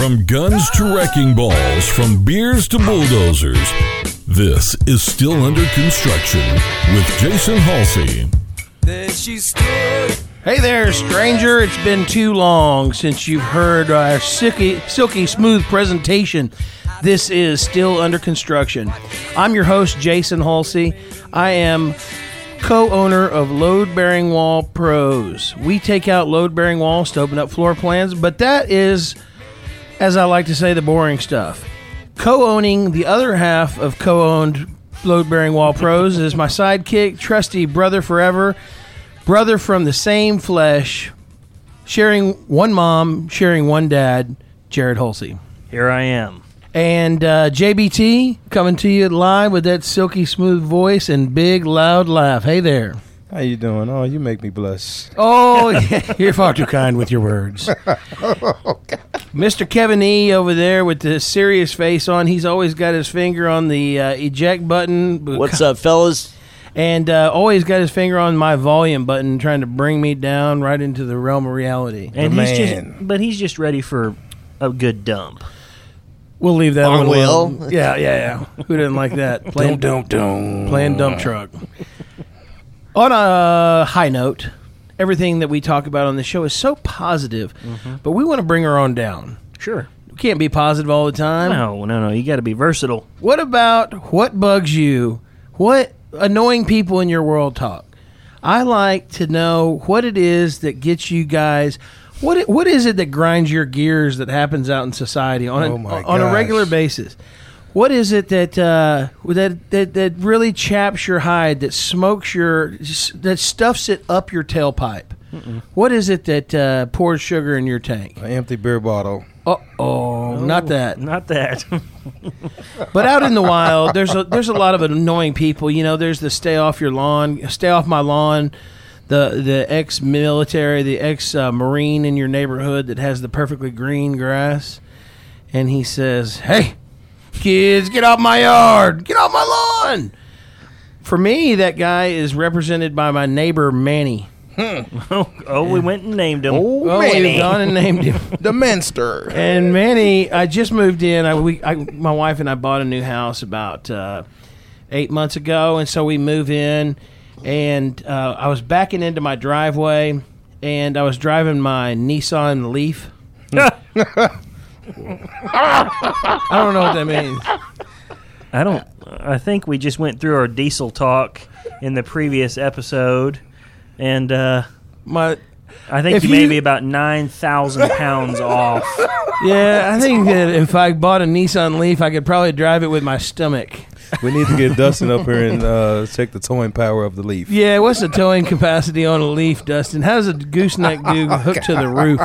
From guns to wrecking balls, from beers to bulldozers, this is Still Under Construction with Jason Halsey. Then she stood. Hey there, stranger. It's been too long since you've heard our silky, silky smooth presentation. This is still under construction. I'm your host, Jason Halsey. I am co owner of Load Bearing Wall Pros. We take out load bearing walls to open up floor plans, but that is, as I like to say, the boring stuff. Co owning the other half of co owned Load Bearing Wall Pros is my sidekick, trusty brother forever, brother from the same flesh, sharing one mom, sharing one dad, Jared Halsey. Here I am. And uh, JBT coming to you live with that silky smooth voice and big loud laugh. Hey there. How you doing? Oh, you make me blush. Oh, yeah, you're far too kind with your words. Mr. Kevin E over there with the serious face on. He's always got his finger on the uh, eject button. What's up, fellas? And uh, always got his finger on my volume button, trying to bring me down right into the realm of reality. And The he's man. just, but he's just ready for a good dump. We'll leave that Aren't one we alone. Yeah, yeah, yeah. Who didn't like that? Playing, Don't don't. playing dump truck. On a high note, everything that we talk about on the show is so positive, mm-hmm. but we want to bring her on down. Sure. We can't be positive all the time. No, no, no. You got to be versatile. What about what bugs you? What annoying people in your world talk? I like to know what it is that gets you guys. What it, what is it that grinds your gears that happens out in society on a, Oh my on a gosh. regular basis? What is it that uh, that that that really chaps your hide, that smokes your, that stuffs it up your tailpipe? What is it that uh, pours sugar in your tank? An empty beer bottle. Uh oh, not that. Not that. But out in the wild, there's a there's a lot of annoying people. You know, there's the stay off your lawn, stay off my lawn. The the ex military, the ex uh, marine in your neighborhood that has the perfectly green grass, and he says, "Hey, kids, get off my yard, get off my lawn." For me, that guy is represented by my neighbor Manny. oh, oh, we went and named him. Oh, Oh, Manny. we've gone and named him. The Minster. And Manny, I just moved in. I, we, I, my wife and I bought a new house about uh, eight months ago, and so we move in. And uh, I was backing into my driveway, and I was driving my Nissan Leaf. I don't know what that means. I don't. I think we just went through our diesel talk in the previous episode, and uh, My I think If you may you- be about nine thousand pounds off. yeah, I think that if I bought a Nissan Leaf, I could probably drive it with my stomach. We need to get Dustin up here and uh, check the towing power of the leaf. Yeah, what's the towing capacity on a leaf, Dustin? How does a gooseneck do hook to the roof?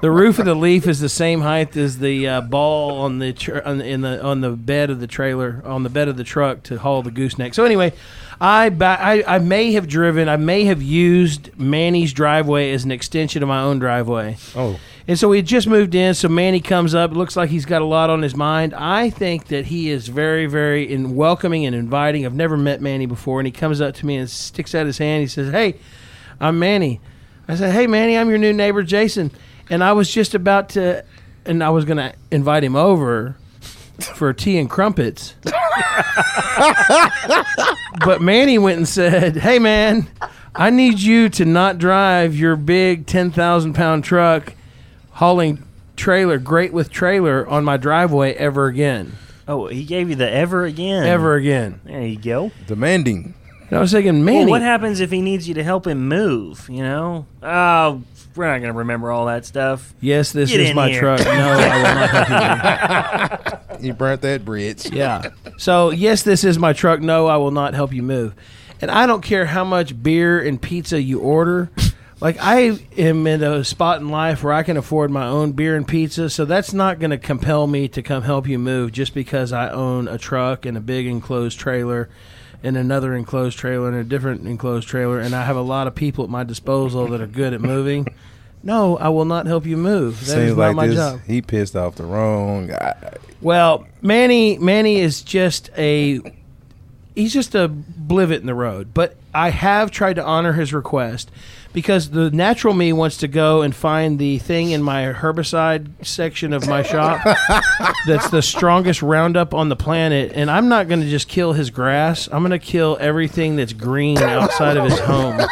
The roof of the leaf is the same height as the uh, ball on the tr- on the, in the on the bed of the trailer on the bed of the truck to haul the gooseneck. So anyway, I, ba- I I may have driven, I may have used Manny's driveway as an extension of my own driveway. Oh, And so we had just moved in. So Manny comes up. It looks like he's got a lot on his mind. I think that he is very, very in welcoming and inviting. I've never met Manny before, and he comes up to me and sticks out his hand. He says, "Hey, I'm Manny." I said, "Hey, Manny, I'm your new neighbor, Jason." And I was just about to, and I was going to invite him over for tea and crumpets. but Manny went and said, "Hey, man." I need you to not drive your big 10,000 pound truck hauling trailer, great with trailer, on my driveway ever again. Oh, he gave you the ever again. Ever again. There you go. demanding. And I was thinking, Well, what happens if he needs you to help him move? You know? Oh, we're not going to remember all that stuff. yes, this Get is in my here. truck. No, I will not help you move. You burnt that bridge. Yeah. So, yes, this is my truck. No, I will not help you move. And I don't care how much beer and pizza you order. Like I am in a spot in life where I can afford my own beer and pizza, so that's not going to compel me to come help you move just because I own a truck and a big enclosed trailer and another enclosed trailer and a different enclosed trailer and I have a lot of people at my disposal that are good at moving. No, I will not help you move. That Seems not like my this. job. He pissed off the wrong guy. Well, Manny Manny is just a he's just a blivet in the road. But I have tried to honor his request because the natural me wants to go and find the thing in my herbicide section of my shop that's the strongest Roundup on the planet, and I'm not going to just kill his grass. I'm going to kill everything that's green outside of his home.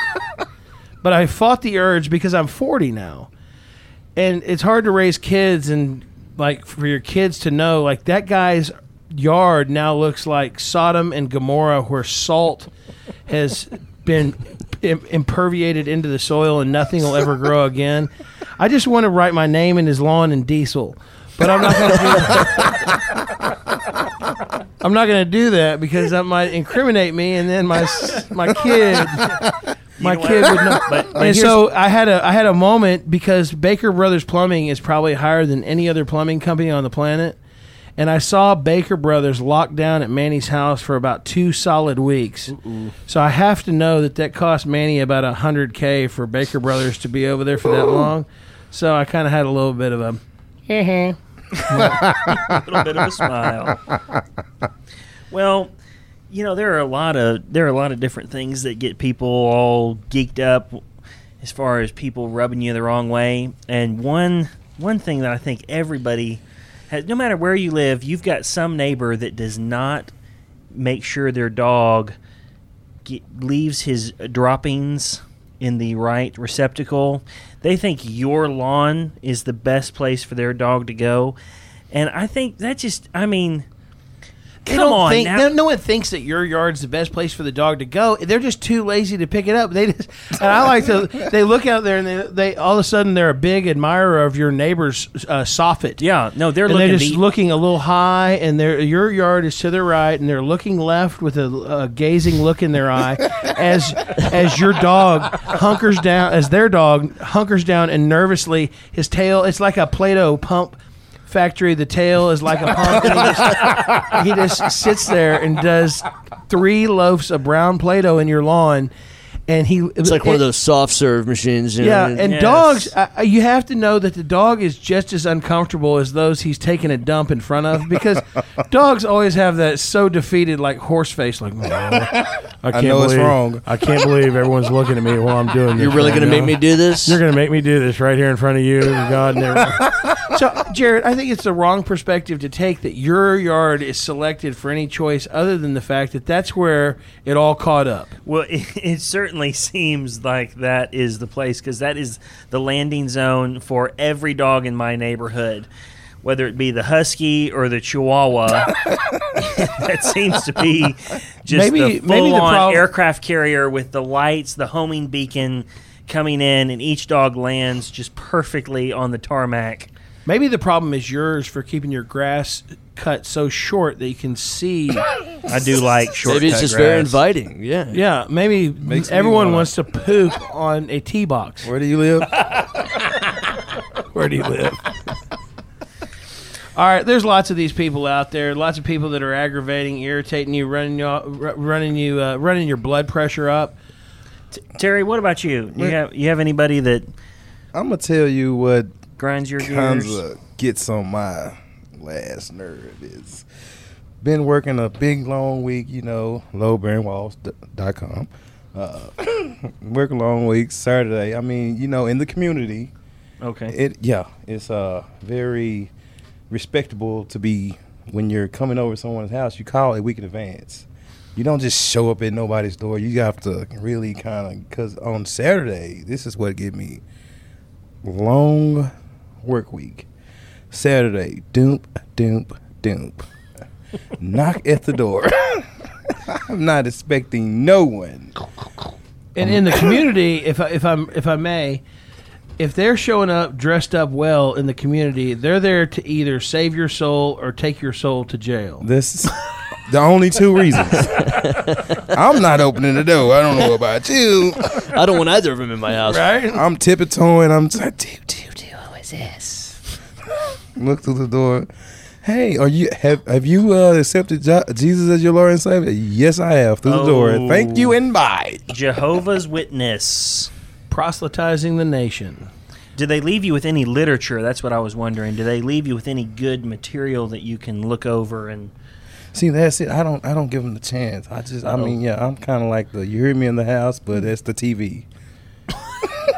But I fought the urge because I'm 40 now, and it's hard to raise kids and like for your kids to know like that guy's yard now looks like Sodom and Gomorrah, where salt has been imperviated into the soil and nothing will ever grow again. I just want to write my name in his lawn in diesel, but I'm not going to do that. I'm not going to do that because that might incriminate me, and then my my kid. My know what? kid would know, But- but and so I had a I had a moment because Baker Brothers Plumbing is probably higher than any other plumbing company on the planet, and I saw Baker Brothers locked down at Manny's house for about two solid weeks. So I have to know that that cost Manny about a hundred k for Baker Brothers to be over there for that long. So I kind of had a little bit of a. Mm-hmm. a little bit of a smile. Well, you know there are a lot of there are a lot of different things that get people all geeked up as far as people rubbing you the wrong way. And one one thing that I think everybody has, no matter where you live, you've got some neighbor that does not make sure their dog get, leaves his droppings in the right receptacle. They think your lawn is the best place for their dog to go. And I think that just, I mean, They come don't on. think, now. no, no one thinks that your yard's the best place for the dog to go. They're just too lazy to pick it up. They just, and I like to. They look out there and they, they all of a sudden they're a big admirer of your neighbor's uh, soffit. yeah, no, they're and looking they're just looking a little high, and their your yard is to their right, and they're looking left with a, a gazing look in their eye, as as your dog hunkers down, as their dog hunkers down and nervously, his tail. It's like a Play-Doh pump factory. The tail is like a pump, he just, he just sits there and does three loaves of brown Play-Doh in your lawn, and he It's like one of those soft serve machines. You yeah, know? and Yes. dogs, uh, you have to know that the dog is just as uncomfortable as those he's taking a dump in front of because dogs always have that so defeated, like horse face, like, "Oh, I can't know it's believe- wrong." I can't believe everyone's looking at me while I'm doing this. you're really right going to make me do this? You're going to make me do this right here in front of you, and God. And everything. so, Jared, I think it's the wrong perspective to take that your yard is selected for any choice other than the fact that that's where it all caught up. Well, it, it certainly seems like that is the place because that is the landing zone for every dog in my neighborhood, whether it be the husky or the chihuahua. that seems to be just Maybe- the maybe the full-on prob- aircraft carrier with the lights, the homing beacon coming in, and each dog lands just perfectly on the tarmac. Maybe the problem is yours for keeping your grass cut so short that you can see. I do like short. Maybe it's just very inviting. Yeah. Yeah, maybe Makes everyone wanna- wants to poop on a tee box. Where do you live? Where do you live? All right, there's lots of these people out there. Lots of people that are aggravating, irritating you, running you, running you, uh, running your blood pressure up. Terry, what about you? You have you have anybody that I'm gonna tell you what grinds your gears? kinda gets on my last nerve is been working a big long week, you know, loadbearingwalls.com. Uh, work a long week Saturday. I mean, you know, in the community, Okay. it yeah, it's uh very respectable to be when you're coming over someone's house. You call a week in advance. You don't just show up at nobody's door. You have to really kind of because on Saturday, this is what get me long work week. Saturday, doomp, doomp, doomp. Knock at the door. I'm not expecting no one. And in the community, if I, if I'm if I may, if they're showing up dressed up well in the community, they're there to either save your soul or take your soul to jail. This is the only two reasons. I'm not opening the door. I don't know about you. I don't want either of them in my house. Right? I'm tiptoeing. I'm like, do, do, do. Who is this? Look through the door. Hey, are you have have you uh, accepted Jo- Jesus as your Lord and Savior? Yes, I have. Through the door. Oh. Thank you and bye. Jehovah's Witness. Proselytizing the nation. Do they leave you with any literature? That's what I was wondering. Do they leave you with any good material that you can look over and See, that's it. I don't. I don't give them the chance. I just. I mean, yeah. I'm kind of like the. You hear me in the house, but it's the TV.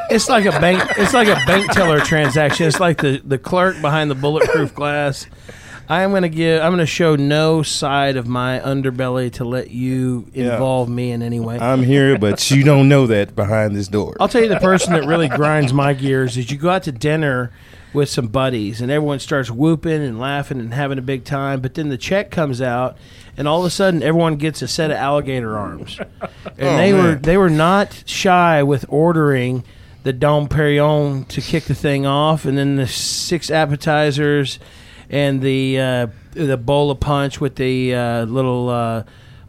It's like a bank. It's like a bank teller transaction. It's like the the clerk behind the bulletproof glass. I'm gonna give. I'm gonna show no side of my underbelly to let you involve me in any way. I'm here, but you don't know that behind this door. I'll tell you the person that really grinds my gears is you go out to dinner with some buddies and everyone starts whooping and laughing and having a big time, but then the check comes out and all of a sudden everyone gets a set of alligator arms. And Oh, they were they were not shy with ordering the Dom Perignon to kick the thing off and then the six appetizers and the uh, the bowl of punch with the uh, little uh,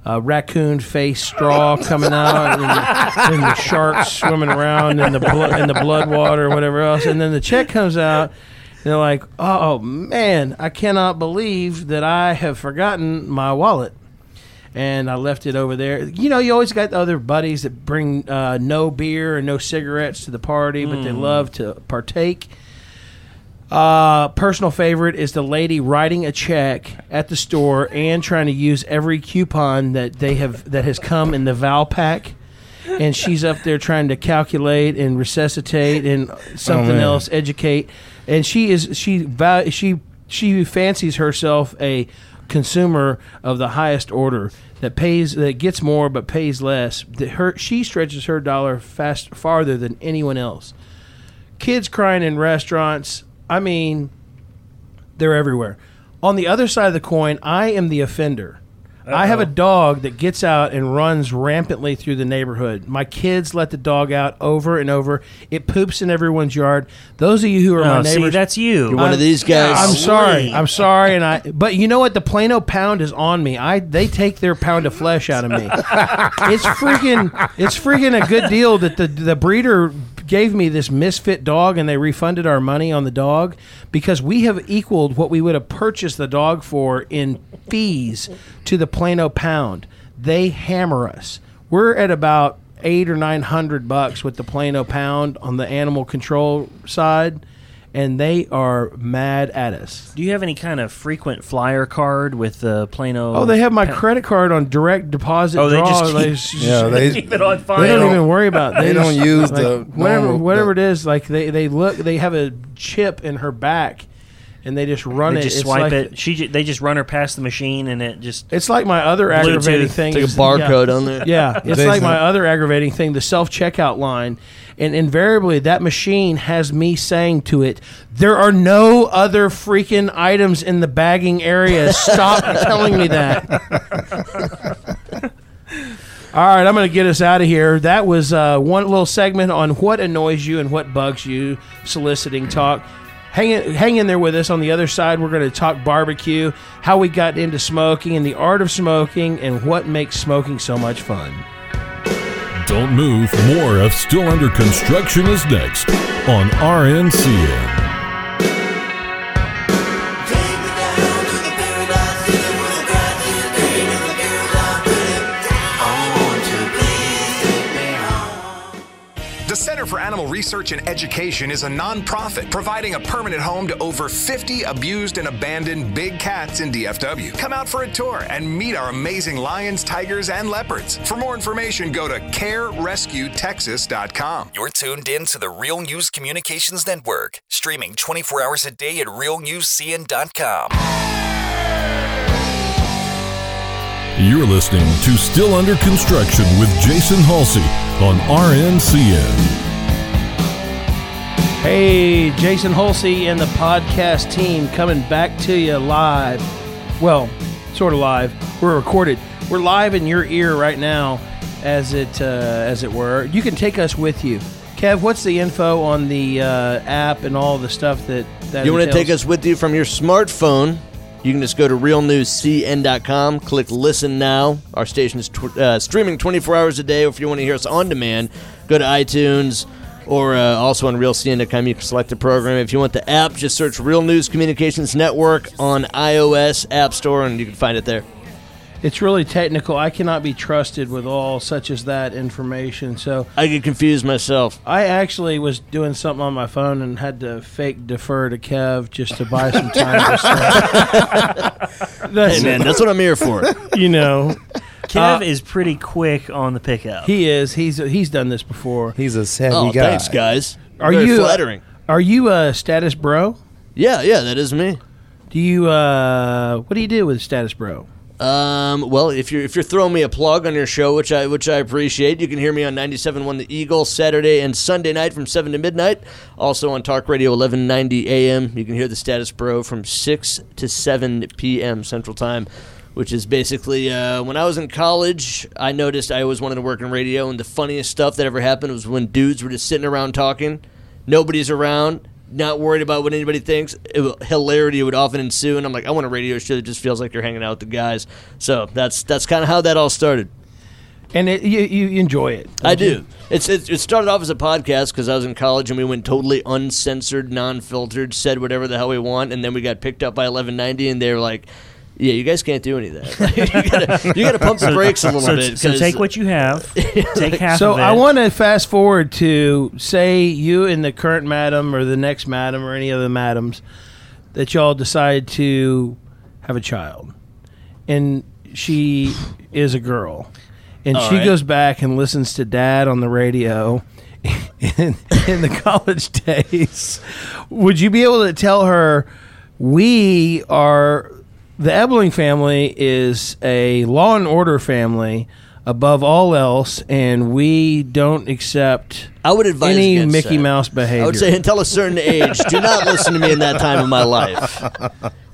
uh, raccoon face straw coming out, and the, and the sharks swimming around in the blo- in the blood water, or whatever else, and then the check comes out. They're like, "Oh man, I cannot believe that I have forgotten my wallet." and I left it over there. You know, you always got other buddies that bring uh, no beer and no cigarettes to the party, but they love to partake. Uh, personal favorite is the lady writing a check at the store and trying to use every coupon that they have that has come in the Valpak. And she's up there trying to calculate and resuscitate and something man. else, educate. And she is she she she fancies herself a consumer of the highest order that pays that gets more but pays less. That her she stretches her dollar fast farther than anyone else kids crying in restaurants. I mean, they're everywhere. On the other side of the coin, I am the offender. I have a dog that gets out and runs rampantly through the neighborhood. My kids let the dog out over and over. It poops in everyone's yard. Those of you who are my Oh, see, neighbors, that's you. You're one of these guys. I'm sorry. I'm sorry, and I. But you know what? The Plano pound is on me. I they take their pound of flesh out of me. it's freaking. It's freaking a good deal that the the breeder gave me this misfit dog, and they refunded our money on the dog because we have equaled what we would have purchased the dog for in fees to the Plano pound. They hammer us. We're at about eight or nine hundred bucks with the Plano pound on the animal control side and they are mad at us. Do you have any kind of frequent flyer card with the Plano? Oh, they have my credit card on direct deposit. Oh, they draw. just They keep- s- Yeah, they keep it on file. they don't don't- even worry about. they just- don't use like, the whatever normal- whatever the- it is. Like they they look they have a chip in her back, and they just run They it. just It's swipe like- it. She ju- they just run her past the machine, and it just It's like my other aggravating Bluetooth. thing. Take a barcode yeah. on there. Yeah, it's like my other aggravating thing, the self checkout line. And invariably, that machine has me saying to it, There are no other freaking items in the bagging area. Stop telling me that. All right, I'm going to get us out of here. That was uh, one little segment on what annoys you and what bugs you, soliciting talk. Hang in, hang in there with us. On the other side, we're going to talk barbecue, how we got into smoking, and the art of smoking, and what makes smoking so much fun. Don't move. More of Still Under Construction is next on RNCN. Animal Research and Education is a nonprofit providing a permanent home to over 50 abused and abandoned big cats in DFW. Come out for a tour and meet our amazing lions, tigers, and leopards. For more information, go to carerescuetexas.com. You're tuned in to the Real News Communications Network, streaming 24 hours a day at realnewscn.com. You're listening to Still Under Construction with Jason Halsey on RNCN. Hey, Jason Halsey and the podcast team coming back to you live. Well, sort of live. We're recorded. We're live in your ear right now, as it uh, as it were. You can take us with you. Kev, what's the info on the uh, app and all the stuff that that You want to take us with you from your smartphone? You can just go to realnewscn.com, click listen now. Our station is tw- uh, streaming 24 hours a day. Or if you want to hear us on demand, go to iTunes or uh, also on realcn.com. You can select the program. If you want the app, just search Real News Communications Network on iOS App Store and you can find it there. It's really technical. I cannot be trusted with all such as that information. So I get confused myself. I actually was doing something on my phone and had to fake defer to Kev just to buy some time. for stuff. That's Hey man, that's what I'm here for. you know Kev Uh, is pretty quick on the pickup. he is. He's he's done this before. He's a savvy Oh, guy. thanks, guys. Are Very you- flattering? Are you a status bro? Yeah, yeah, that is me. Do you uh what do you do with status bro? Um, well, if you're if you're throwing me a plug on your show, which I which I appreciate, you can hear me on 97.1 The Eagle Saturday and Sunday night from seven to midnight. Also on Talk Radio 1190 AM, you can hear the Status Bro from six to seven p.m. Central Time, which is basically uh, when I was in college. I noticed I always wanted to work in radio, and the funniest stuff that ever happened was when dudes were just sitting around talking, nobody's around. Not worried about what anybody thinks. It, hilarity would often ensue, and I'm like, I want a radio show that just feels like you're hanging out with the guys. So that's that's kind of how that all started. And it, you you enjoy it. I you? do. It's, it, it started off as a podcast because I was in college and we went totally uncensored, non-filtered, said whatever the hell we want, and then we got picked up by 1190, and they were like, "Yeah, you guys can't do any of that. you gotta you gotta pump the brakes a little so, bit." so 'cause- take what you have. take half So of it. I want to fast forward to say you and the current madam or the next madam or any other madams that y'all decide to have a child, and she is a girl, and All she right. goes back and listens to dad on the radio. In, in the college days, would you be able to tell her we are the Ebling family is a law and order family above all else, and we don't accept I would advise any against Mickey that. Mouse behavior. I would say until a certain age, do not listen to me in that time of my life.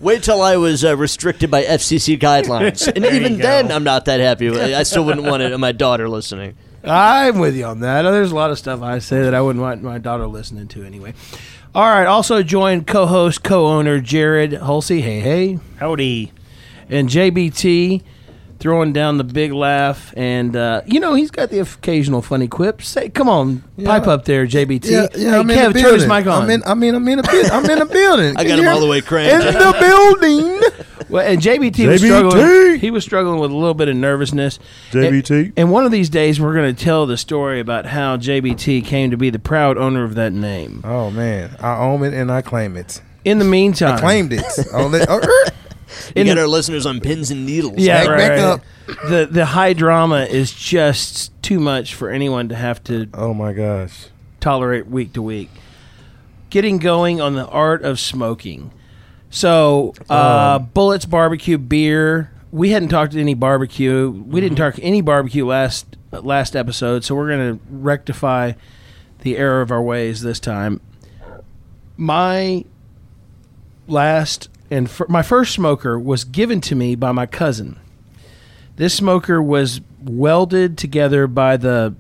Wait till I was uh, restricted by FCC guidelines, and even then, I'm not that happy. with it. I still wouldn't want it, my daughter listening. I'm with you on that. There's a lot of stuff I say that I wouldn't want my daughter listening to anyway. All right. Also joined co-host, co-owner Jared Halsey. Hey, hey, Howdy. and JBT throwing down the big laugh, and uh, you know he's got the occasional funny quip. Say, come on, pipe up there, JBT. Yeah, yeah. hey, I'm in Kev, the turn his mic on. I'm in. I mean, I'm in a bit. I'm in a building. I got him all the way cranked. in the building. Well, and JBT, was struggling. He was struggling with a little bit of nervousness. JBT. And, and one of these days, we're going to tell the story about how JBT came to be the proud owner of that name. Oh man, I own it and I claim it. In the meantime, I claimed it. Let- oh, er. You In got the- our listeners on pins and needles. Yeah, Back- right, back right. up. The the high drama is just too much for anyone to have to oh my gosh. tolerate week to week. Getting going on the art of smoking. So, uh, Um, Bullets Barbecue Beer. We hadn't talked any barbecue. We didn't talk any barbecue last last episode, so we're going to rectify the error of our ways this time. My last and fir- my first smoker was given to me by my cousin. This smoker was welded together by the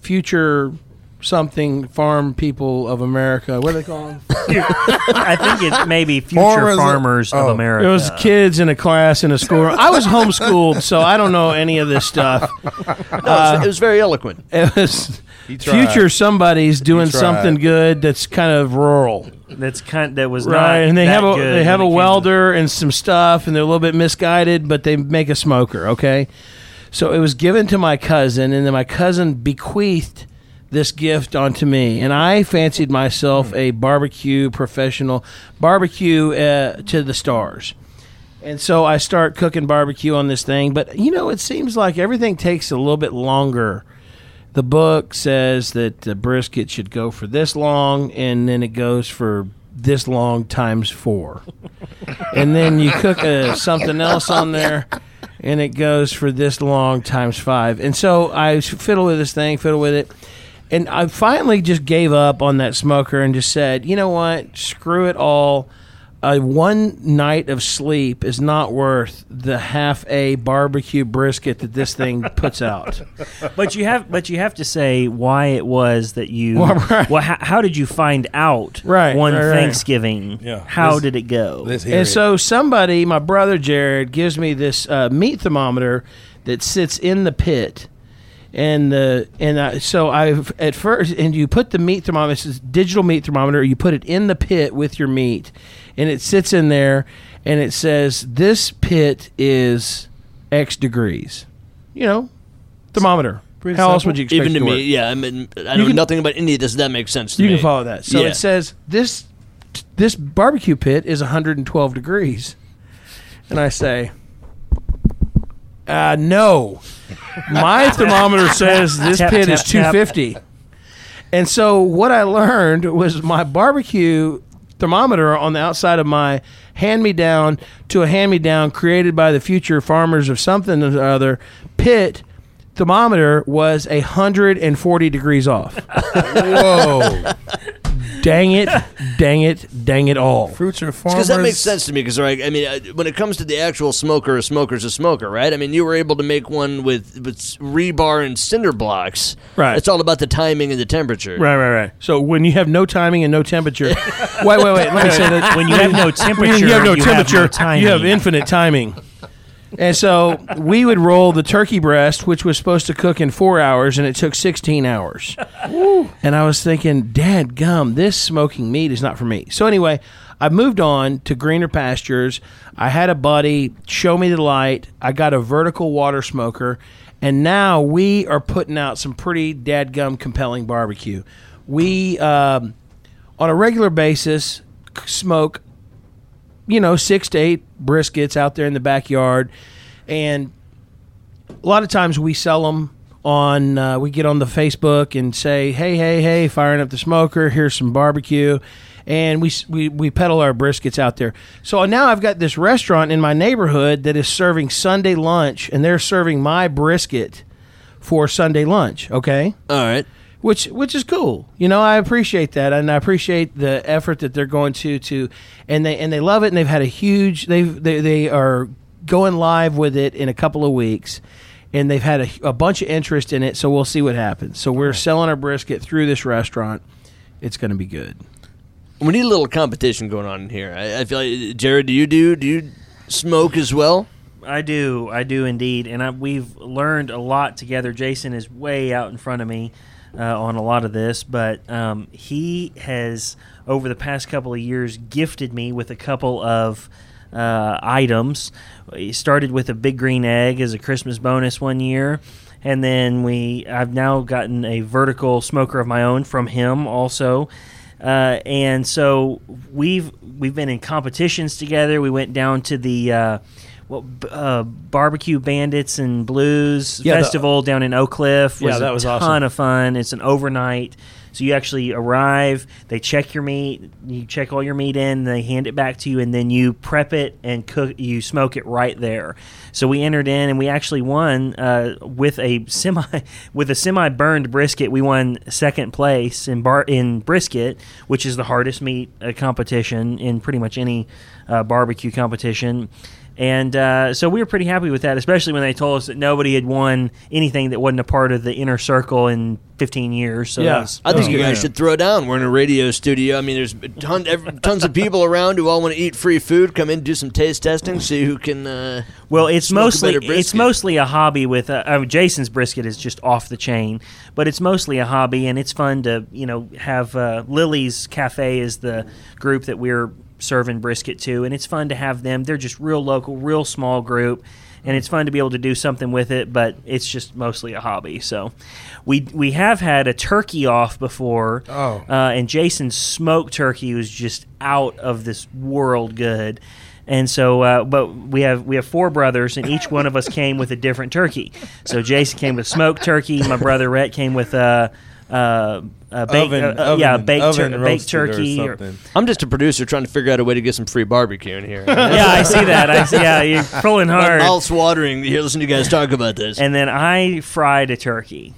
future something farm people of America. What do they call them? I think it may be future Farmers of- farmers of oh. America. It was kids in a class in a school. I was homeschooled, so I don't know any of this stuff. No, it, was, uh, it was very eloquent. It was future somebody's doing something good that's kind of rural. That's kind. That was right not and they that have a they have a when it came to- welder and some stuff and they're a little bit misguided but they make a smoker okay so it was given to my cousin and then my cousin bequeathed this gift onto me. And i fancied myself a barbecue professional barbecue uh, to the stars. And so i start cooking barbecue on this thing. But you know it seems like everything takes a little bit longer. The book says that the brisket should go for this long and then it goes for this long times four. And then you cook uh something else on there and it goes for this long times five. And so i fiddle with this thing fiddle with it and i finally just gave up on that smoker and just said you know what screw it all uh, one night of sleep is not worth the half a barbecue brisket that this thing puts out But you have, but you have to say why it was that you. Well, right. Well, how, how did you find out? Right, One right, right. Thanksgiving. Yeah. How Let's- did it go? And it. so somebody, my brother Jared, gives me this uh, meat thermometer that sits in the pit, and the and I, so I at first and you put the meat thermometer, it's this digital meat thermometer, you put it in the pit with your meat, and it sits in there, and it says this pit is X degrees. You know, thermometer. Pretty How else would you expect Even it to to work? me, yeah. I mean, I know can- nothing about any of this. That makes sense to You me. can follow that. So Yeah. it says this this barbecue pit is 112 degrees, and I say, uh, no. My thermometer says this Tap, pit tap, is tap. 250. And so what I learned was my barbecue thermometer on the outside of my hand me down to a hand me down created by the future farmers of something or other pit thermometer was a 140 degrees off. Whoa. Dang it, dang it, dang it all. Future farmers. Because that makes sense to me. Because right, I mean, uh, when it comes to the actual smoker, a smoker's a smoker, right? I mean, you were able to make one with, with rebar and cinder blocks. Right. It's all about the timing and the temperature. Right, right, right. So when you have no timing and no temperature, wait, wait, wait. Let me say that. When you have no temperature, when you have no you have temperature, no timing. you have infinite timing. And so we would roll the turkey breast, which was supposed to cook in four hours, and it took 16 hours. and I was thinking, Dad gum, this smoking meat is not for me. So anyway, I moved on to greener pastures. I had a buddy show me the light. I got a vertical water smoker, and now we are putting out some pretty dad gum compelling barbecue. We, um, on a regular basis, smoke you know, six to eight briskets out there in the backyard, and a lot of times we sell them on. Uh, we get on the Facebook and say, "Hey, hey, hey, firing up the smoker. Here's some barbecue." And we, we we peddle our briskets out there. So now I've got this restaurant in my neighborhood that is serving Sunday lunch, and they're serving my brisket for Sunday lunch. Okay, All right. Which which is cool. You know, I appreciate that, and I appreciate the effort that they're going to to, and they and they love it, and they've had a huge. They've they they are going live with it in a couple of weeks, and they've had a, a bunch of interest in it. So we'll see what happens. So we're selling our brisket through this restaurant. It's going to be good. We need a little competition going on in here. I, I feel like Jared, do you do do you smoke as well? I do, I do indeed, and I, we've learned a lot together. Jason is way out in front of me uh, on a lot of this, but um, he has over the past couple of years gifted me with a couple of uh, items. He started with a big green egg as a Christmas bonus one year. And then we, I've now gotten a vertical smoker of my own from him also, uh, and so we've we've been in competitions together. We went down to the well, uh, barbecue bandits and blues Yeah, the- festival down in Oak Cliff. Yeah, Was a ton awesome. of fun. It's an overnight. So you actually arrive, they check your meat, you check all your meat in, they hand it back to you, and then you prep it and cook. You smoke it right there. So we entered in, and we actually won uh, with a semi with a semi burned brisket. We won second place in bar in brisket, which is the hardest meat uh, competition in pretty much any uh, barbecue competition. And uh, so we were pretty happy with that, especially when they told us that nobody had won anything that wasn't a part of the inner circle in 15 years. So Yeah. was, I think Oh, you guys yeah. should throw down. We're in a radio studio. I mean, there's a ton, ev tons of people around who all want to eat free food. Come in, do some taste testing, see who can. Uh, Well, it's Smoke mostly better it's mostly a hobby. With uh, uh, Jason's brisket is just off the chain, but it's mostly a hobby, and it's fun to you know have uh, Lily's Cafe is the group that we're serving brisket to, and it's fun to have them. They're just real local, real small group. And it's fun to be able to do something with it, but it's just mostly a hobby. So, we we have had a turkey off before, Oh. uh, and Jason's smoked turkey was just out of this world good. And so, uh, but we have we have four brothers, and each one of us came with a different turkey. So Jason came with smoked turkey. My brother Rhett came with uh, uh, a baked, Oven- uh, uh, yeah, oven- baked, tur- baked roasted or turkey. or- I'm just a producer trying to figure out a way to get some free barbecue in here. yeah, I see that. I see, yeah, you're pulling My hard. mouth's watering here. Listen to you guys talk about this. And then I fried a turkey,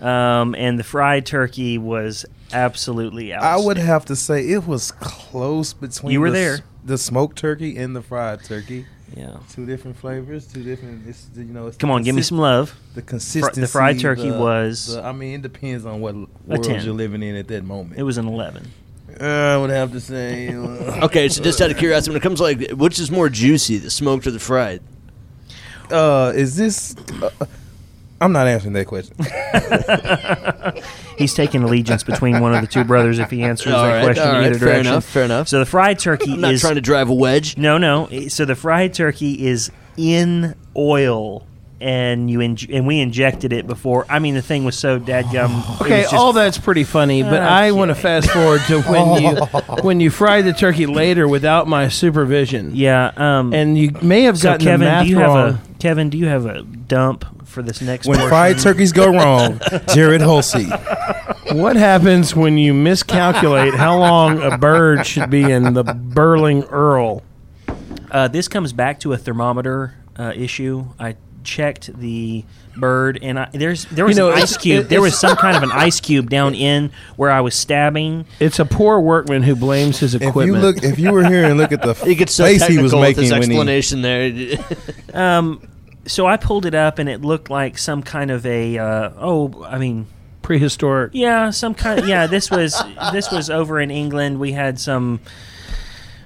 um, and the fried turkey was absolutely out. I would have to say it was close between You were the, there. the smoked turkey and the fried turkey. Yeah. Two different flavors, two different. It's, you know, it's Come on, give me some love. The consistency. The fried turkey the- was- the- I mean, it depends on what world 10. you're living in at that moment. It was an eleven. Uh, I would have to say. uh, okay, so just out of curiosity, when it comes to like, which is more juicy, the smoked or the fried? Uh, is this? Uh, I'm not answering that question. He's taking allegiance between one of the two brothers if he answers All that right, question all in right, either fair direction. enough, fair enough. So the fried turkey I'm not is trying to drive a wedge. no, no. So the fried turkey is in oil. And you inj- and we injected it before. I mean, the thing was so dadgum. Okay, just- all that's pretty funny, but I want to fast forward to when you when you fried the turkey later without my supervision. Yeah. Um, And you may have so gotten Kevin, the math do you wrong. have a Kevin? Do you have a dump for this next? When portion? fried turkeys go wrong, Jared Halsey. What happens when you miscalculate how long a bird should be in the Burling Earl? Uh, this comes back to a thermometer uh, issue. I checked the bird, and I, there's there was You know, an it's- ice cube. it- there was some kind of an ice cube down in where I was stabbing. It's a poor workman who blames his If you equipment. look, if you were here and look at the He gets so face he technical was with making his when he, explanation there. Um, so I pulled it up, and it looked like some kind of a uh, oh, I mean, prehistoric. yeah, some kind. yeah, this was this was over in England. We had some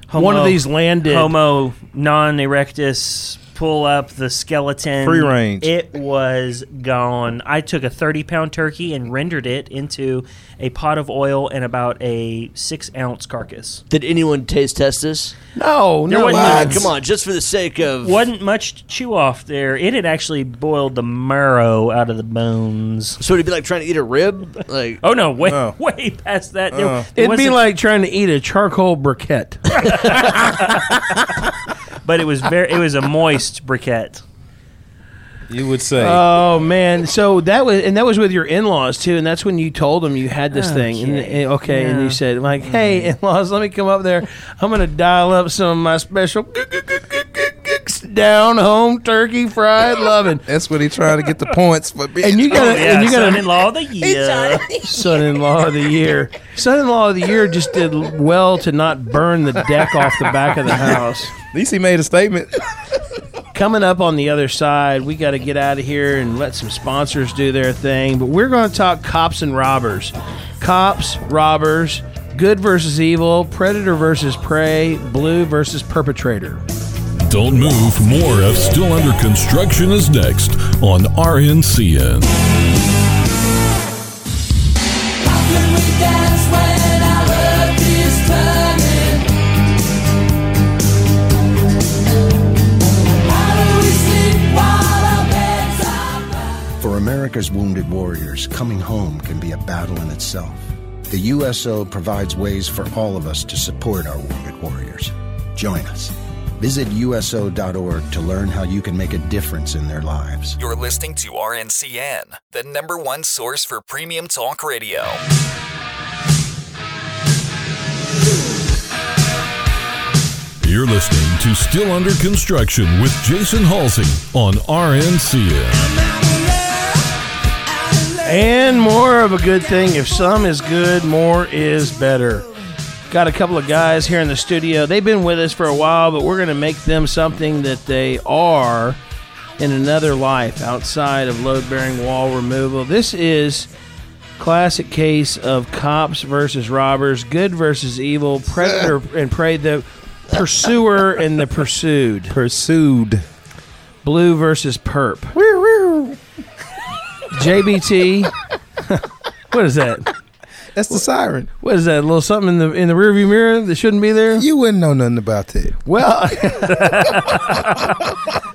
homo, One of these landed. Homo non erectus pull up the skeleton. Free range. It was gone. I took a 30 pound turkey and rendered it into a pot of oil and about a six ounce carcass. Did anyone taste test this? No, There no. wasn't much- come on, just for the sake of Wasn't much to chew off there. It had actually boiled the marrow out of the bones. So it'd be like trying to eat a rib. Like Oh no, way Oh. way past that. There- uh. Oh. it It'd be wasn't- like trying to eat a charcoal briquette. but it was very it was a moist briquette. you would say, Oh man! So that was, and that was with your in-laws too, and that's when you told them you had this oh, thing. And, Okay. and- okay, and you said like, "Hey, mm. in-laws, let me come up there. I'm gonna dial up some of my special down home turkey fried loving." that's what he trying to get the points for. Being And you got Oh, yeah, and you got son-in-law of the year. son-in-law of the year. Son-in-law of the year just did well to not burn the deck off the back of the house. At least he made a statement. Coming up on the other side, we got to get out of here and let some sponsors do their thing. But we're going to talk cops and robbers. Cops, robbers, good versus evil, predator versus prey, blue versus perpetrator. Don't move. More of Still Under Construction is next on RNCN. For America's wounded warriors, coming home can be a battle in itself. The USO provides ways for all of us to support our wounded warriors. Join us. Visit USO.org to learn how you can make a difference in their lives. You're listening to RNCN, the number one source for premium talk radio. You're listening to Still Under Construction with Jason Halsey on RNCN. And more of a good thing. If some is good, more is better. Got a couple of guys here in the studio. They've been with us for a while, but we're going to make them something that they are in another life outside of load bearing wall removal. This is classic case of cops versus robbers, good versus evil, predator and prey, the pursuer and the pursued, Pursued. blue versus perp. JBT. what is that? That's the siren. What is that? A little something in the in the rearview mirror that shouldn't be there? You wouldn't know nothing about that. Well,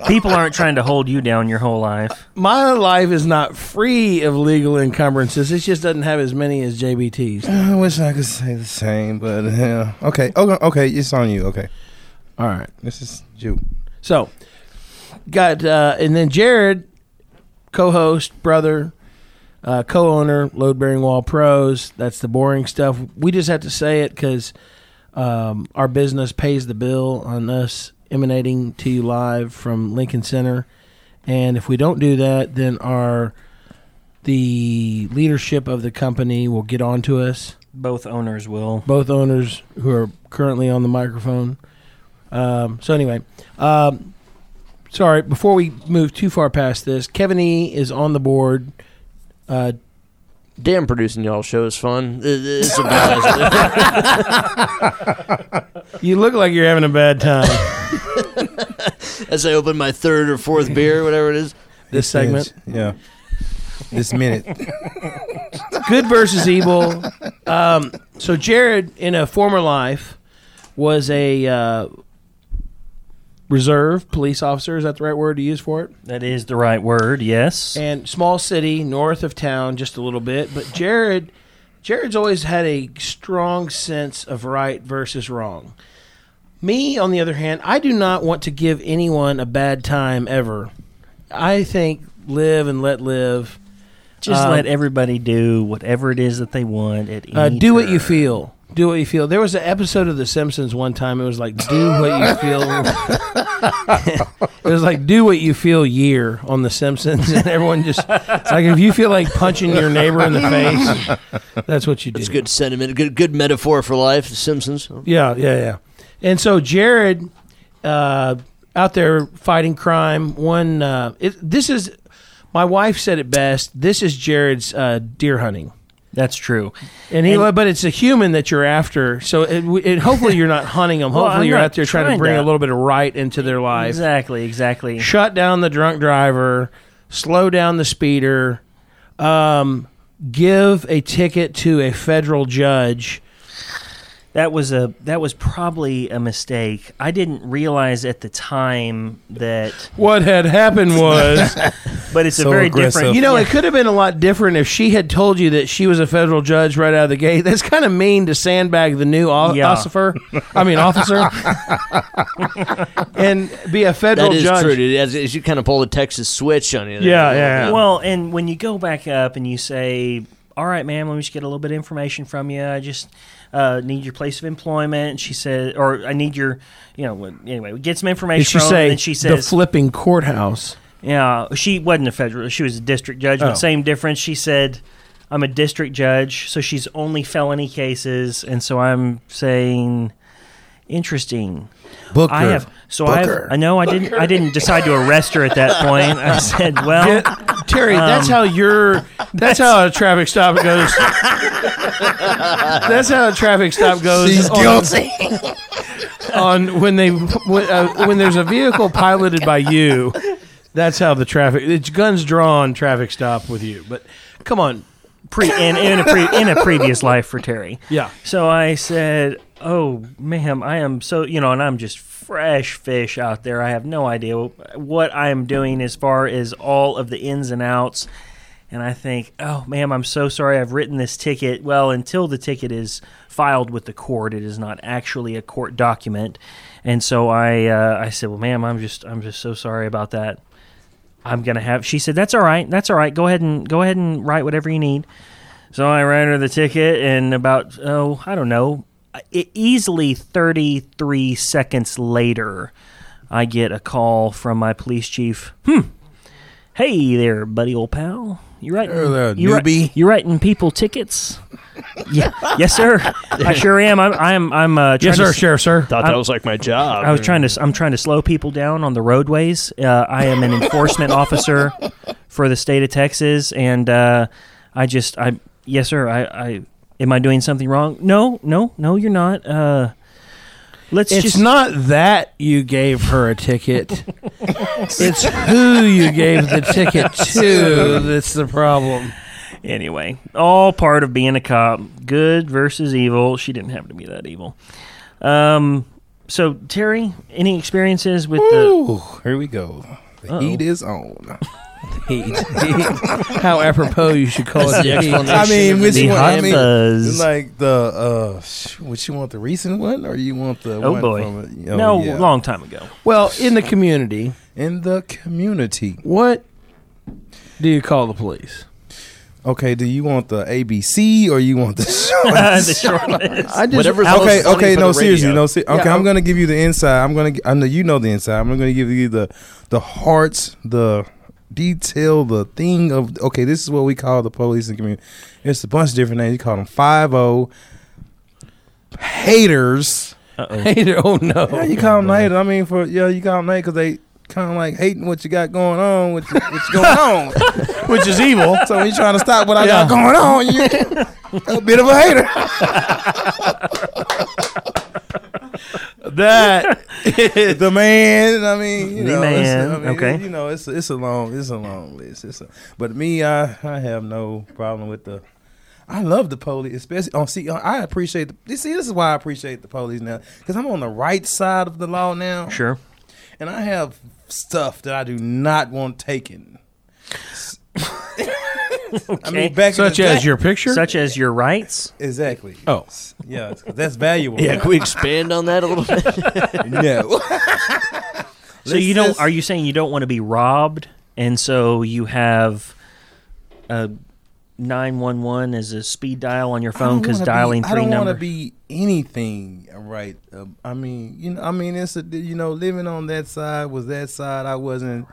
People aren't trying to hold you down your whole life. my life is not free of legal encumbrances. It just doesn't have as many as JBT's. I wish I could say the same, but yeah. Okay, okay, okay. It's on you. Okay, All right. this is you. So, got uh, and then Jared, co-host, brother, uh, co-owner, load bearing wall pros. That's the boring stuff. We just have to say it because um, our business pays the bill on us emanating to you live from Lincoln Center. And if we don't do that, then our the leadership of the company will get on to us. Both owners will. Both owners who are currently on the microphone. Um, so anyway, um, sorry. Before we move too far past this, Kevin E is on the board. Uh, damn, producing y'all show is fun. It's a blast. you look like you're having a bad time. As I open my third or fourth beer, whatever it is. This segment, Yeah. This minute. good versus evil. Um, so Jared, in a former life, was a uh, reserve police officer. Is that the right word to use for it? That is the right word. Yes. and small city north of town just a little bit but jared jared's always had a strong sense of right versus wrong me on the other hand i do not want to give anyone a bad time ever i think live and let live Just Um, let everybody do whatever it is that they want at any uh, do what you feel do what you feel there was an episode of the simpsons one time it was like do what you feel it was like do what you feel year on the simpsons and everyone just it's like if you feel like punching your neighbor in the face that's what you do It's good sentiment. Good good metaphor for life. The Simpsons. yeah yeah yeah and so jared uh, out there fighting crime one uh, it, this is my wife said it best this is jared's uh, deer hunting That's true. And he, And- but it's a human that you're after. So it, it, hopefully you're not hunting them. Hopefully I'm you're out there trying to bring to- a little bit of right into their life. Exactly. Exactly. Shut down the drunk driver. Slow down the speeder. Um, give a ticket to a federal judge. That was a that was probably a mistake. I didn't realize at the time that, What had happened was, but it's a very aggressive. different. you know, yeah. it could have been a lot different if she had told you that she was a federal judge right out of the gate. That's kind of mean to sandbag the new o- Yeah. officer. I mean, officer, and be a federal That is judge. true. As, as you kind of pull the Texas switch on you. Yeah, yeah, yeah. Well, and when you go back up and you say, "All right, ma'am, let me just get a little bit of information from you. I just uh, need your place of employment." She said, "Or I need your, you know, anyway, we get some information Did she from her." say And she the flipping courthouse? "Yeah, she wasn't a federal. She was a district judge, Oh. but same difference." She said. I'm a district judge, so she's only felony cases, and so I'm saying, interesting. Booker. I have so I have, I know I didn't I didn't decide to arrest her at that point. I said, well, Terry, that's Um, how your that's how a traffic stop goes. that's how a traffic stop goes. She's on- guilty. on when they when, uh, when there's a vehicle piloted by you. That's how the traffic. It's guns drawn traffic stop with you. But come on, pre in, in a pre, in a previous life for Terry. yeah. So I said, "Oh, ma'am, I am so you know, and I'm just fresh fish out there. I have no idea what I am doing as far as all of the ins and outs." And I think, "Oh, ma'am, I'm so sorry. I've written this ticket. Well, until the ticket is filed with the court, it is not actually a court document." And so I, uh, I said, "Well, ma'am, I'm just, I'm just so sorry about that." I'm gonna have. She said, "That's all right. That's all right. Go ahead and go ahead and write whatever you need." So I write her the ticket, and about oh, I don't know, easily 33 seconds later, I get a call from my police chief. Hmm. Hey there, buddy, old pal. You writing? Hello there, you wri- newbie. you writing people tickets? yeah. Yes, sir. I sure am. I'm. I'm. I'm. Uh, Yes, to sir, s- sheriff, sir. Thought that was like my job. I was trying to. I'm trying to slow people down on the roadways. Uh, I am an enforcement officer for the state of Texas, and uh, I just. I yes, sir. I, I. Am I doing something wrong? No, no, no. You're not. Uh, let's just It's just. not that you gave her a ticket. it's who you gave the ticket to that's the problem. Anyway, all part of being a cop. Good versus evil. She didn't have to be that evil. Um. So Terry, any experiences with the? Ooh, here we go. The heat is on. Heat. How apropos you should call it. the the explanation. I mean, which The one? I mean, buzz. like the uh, sh- what you want the recent one, or you want the Oh one boy. from oh, no, yeah. long time ago. Well, in the community, in the community? what do you call the police? Okay, do you want the ABC or you want the the short list. I just Whatever's most okay, funny okay, for no, the seriously, radio. no, se- okay. Yeah, I'm I'm- gonna give you the inside. I'm gonna, gi- I know you know the inside. I'm gonna give you the, the hearts, the detail, the thing of. Okay, this is what we call the police and community. It's a bunch of different names. You call them five O haters. Hater. Oh no! Yeah, you call them haters. I mean, for yeah, you call them haters because they kind of like hating what you got going on, what you, what's going on, which is evil. So when you trying to stop what I got going on, you a bit of a hater. That the man. I mean, you The know, man, I mean, okay. You know, it's it's a long it's a long list. It's a, but me, I I have no problem with the. I love the police, especially on. See, I appreciate the. you See, this is why I appreciate the police now because I'm on the right side of the law now, Sure. and I have stuff that I do not want taken. I mean, back in Such the as day- your picture? Such as your rights. exactly. Oh. Yeah, that's valuable. Yeah, can we expand on that a little bit? no. So you don't? Are you saying you don't want to be robbed, and so you have a nine one one as a speed dial on your phone because dialing be, three I don't want numbers? to be anything right. Uh, I mean, you know, I mean, it's a you know, living on that side was that side. I wasn't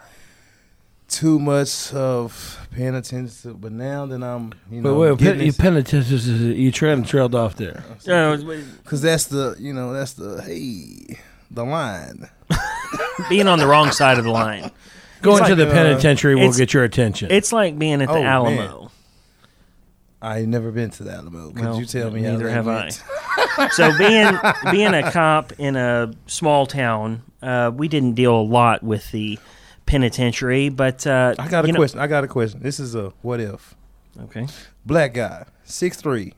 too much of paying attention to, but now that I'm, you But know, wait, getting pen, you this- penitentious is you trailed trailed off there. Uh, Cause that's the you know that's the hey the line. being on the wrong side of the line. Going to like, the uh, penitentiary will get your attention. It's like being at the Oh, Alamo. I ain't never been to the Alamo. Could Well, you tell me? how neither that have went? so being being a cop in a small town, uh, we didn't deal a lot with the penitentiary, but uh, I got a you know- question. I got a question. This is a what if? Okay. Black guy, six three.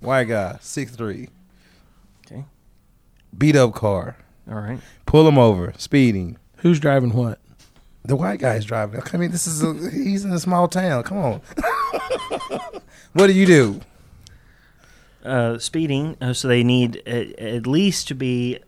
White guy, six three. Okay. Beat up car. All right. Pull him over, speeding. Who's driving what? The white guy's driving. I mean, this is a, he's in a small town. Come on. what do you do? uh, speeding, uh, so they need at, at least to be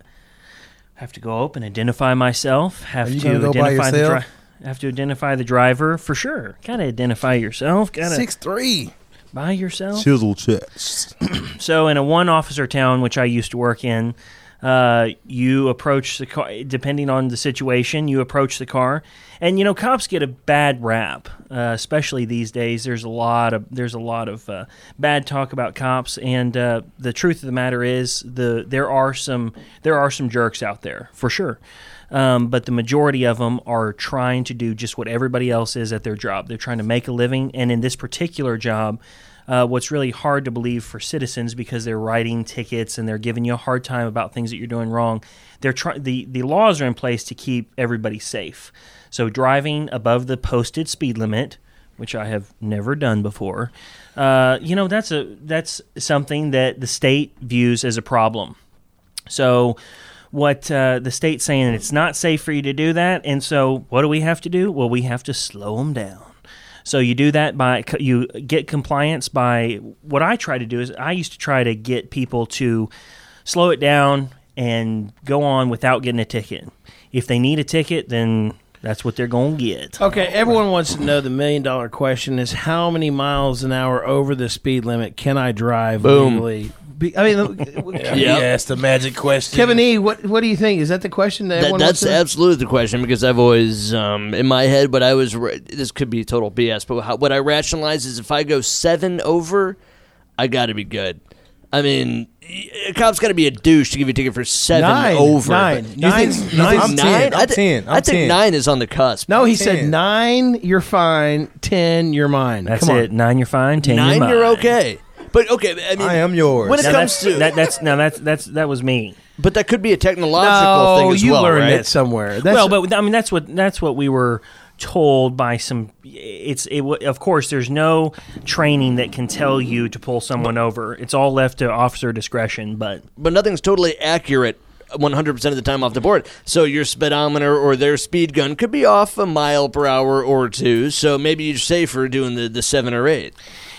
have to go up and identify myself. Have Are you to gonna by identify the yourself? have to identify the driver for sure. Gotta identify yourself. Gotta Six three. by yourself. Chisel chest. So in a one officer town, which I used to work in, uh, you approach the car depending on the situation. You approach the car, and you know cops get a bad rap, uh, especially these days. There's a lot of there's a lot of uh, bad talk about cops, and uh, the truth of the matter is the there are some there are some jerks out there for sure. Um, but the majority of them are trying to do just what everybody else is at their job. They're trying to make a living, and in this particular job, uh, what's really hard to believe for citizens because they're writing tickets and they're giving you a hard time about things that you're doing wrong. They're try- the the laws are in place to keep everybody safe. So driving above the posted speed limit, which I have never done before, uh, you know that's a that's something that the state views as a problem. So, what uh, the state's saying it's not safe for you to do that, and so what do we have to do? Well, we have to slow them down. So you do that by you get compliance by what I try to do is I used to try to get people to slow it down and go on without getting a ticket. If they need a ticket, then that's what they're going to get. Okay, everyone wants to know the million dollar question is how many miles an hour over the speed limit can I drive Boom. legally? Be, I mean, Yes, the magic question. Kevin E, what what do you think? Is that the question that, That, everyone that's wants to- absolutely the question because I've always, um, in my head, but I was, this could be total BS, but how, what I rationalize is if I go seven over, I got to be good. I mean, y- a cop's got to be a douche to give you a ticket for seven Nine, over. nine. You think- Nine's- think nine's I'm nine? 10, I I'm 10, I think 10. nine is on the cusp. No, he said nine. You're fine. Ten. You're mine. That's Come on. it. Nine, you're fine. Ten, nine, you're, you're okay. But okay, I mean, I am yours. When it Now comes that's, to that, that's now that's that's that was me. but that could be a technological No, thing as you well, learned right? that somewhere. That's well, but I mean that's what that's what we were told by some. It's it. wa- Of course, there's no training that can tell you to pull someone over. It's all left to officer discretion. But but nothing's totally accurate 100% of the time off the board. So your speedometer or their speed gun could be off a mile per hour or two. So maybe you're safer doing the, the seven or eight.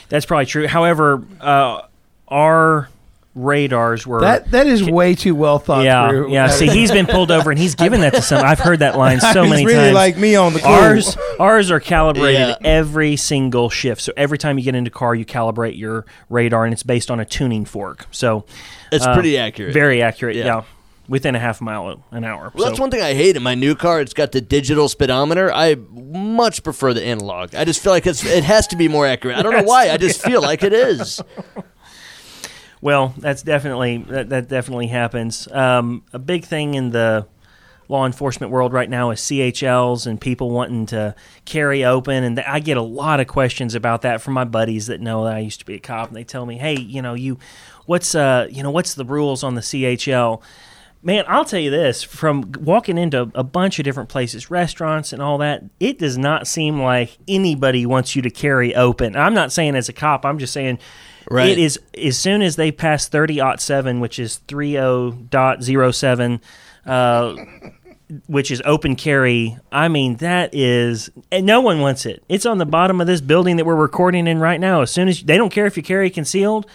That's probably true. However, uh, our radars were that that is way too well thought yeah, through. yeah. See, he's been pulled over, and he's given that to some. I've heard that line so He's many really times. like me on the cool. Ours, ours are calibrated Yeah. every single shift. So every time you get into car, you calibrate your radar, and it's based on a tuning fork. So It's uh, pretty accurate. very accurate. Yeah. Yeah. Within a half mile an hour. Well, that's one thing I hate in my new car. It's got the digital speedometer. I much prefer the analog. I just feel like it's it has to be more accurate. I don't know why. I just feel like it is. Well, that's definitely that, that definitely happens. Um, a big thing in the law enforcement world right now is CHLs and people wanting to carry open, and I get a lot of questions about that from my buddies that know that I used to be a cop, and they tell me, "Hey, you know, you, what's uh, you know, what's the rules on the CHL?" Man, I'll tell you this from walking into a bunch of different places, restaurants and all that, it does not seem like anybody wants you to carry open. I'm not saying as a cop, I'm just saying Right. it is as soon as they pass 30 seven, which is 30.07, uh, which is open carry. I mean, that is, and no one wants it. It's on the bottom of this building that we're recording in right now. As soon as they don't care if you carry concealed,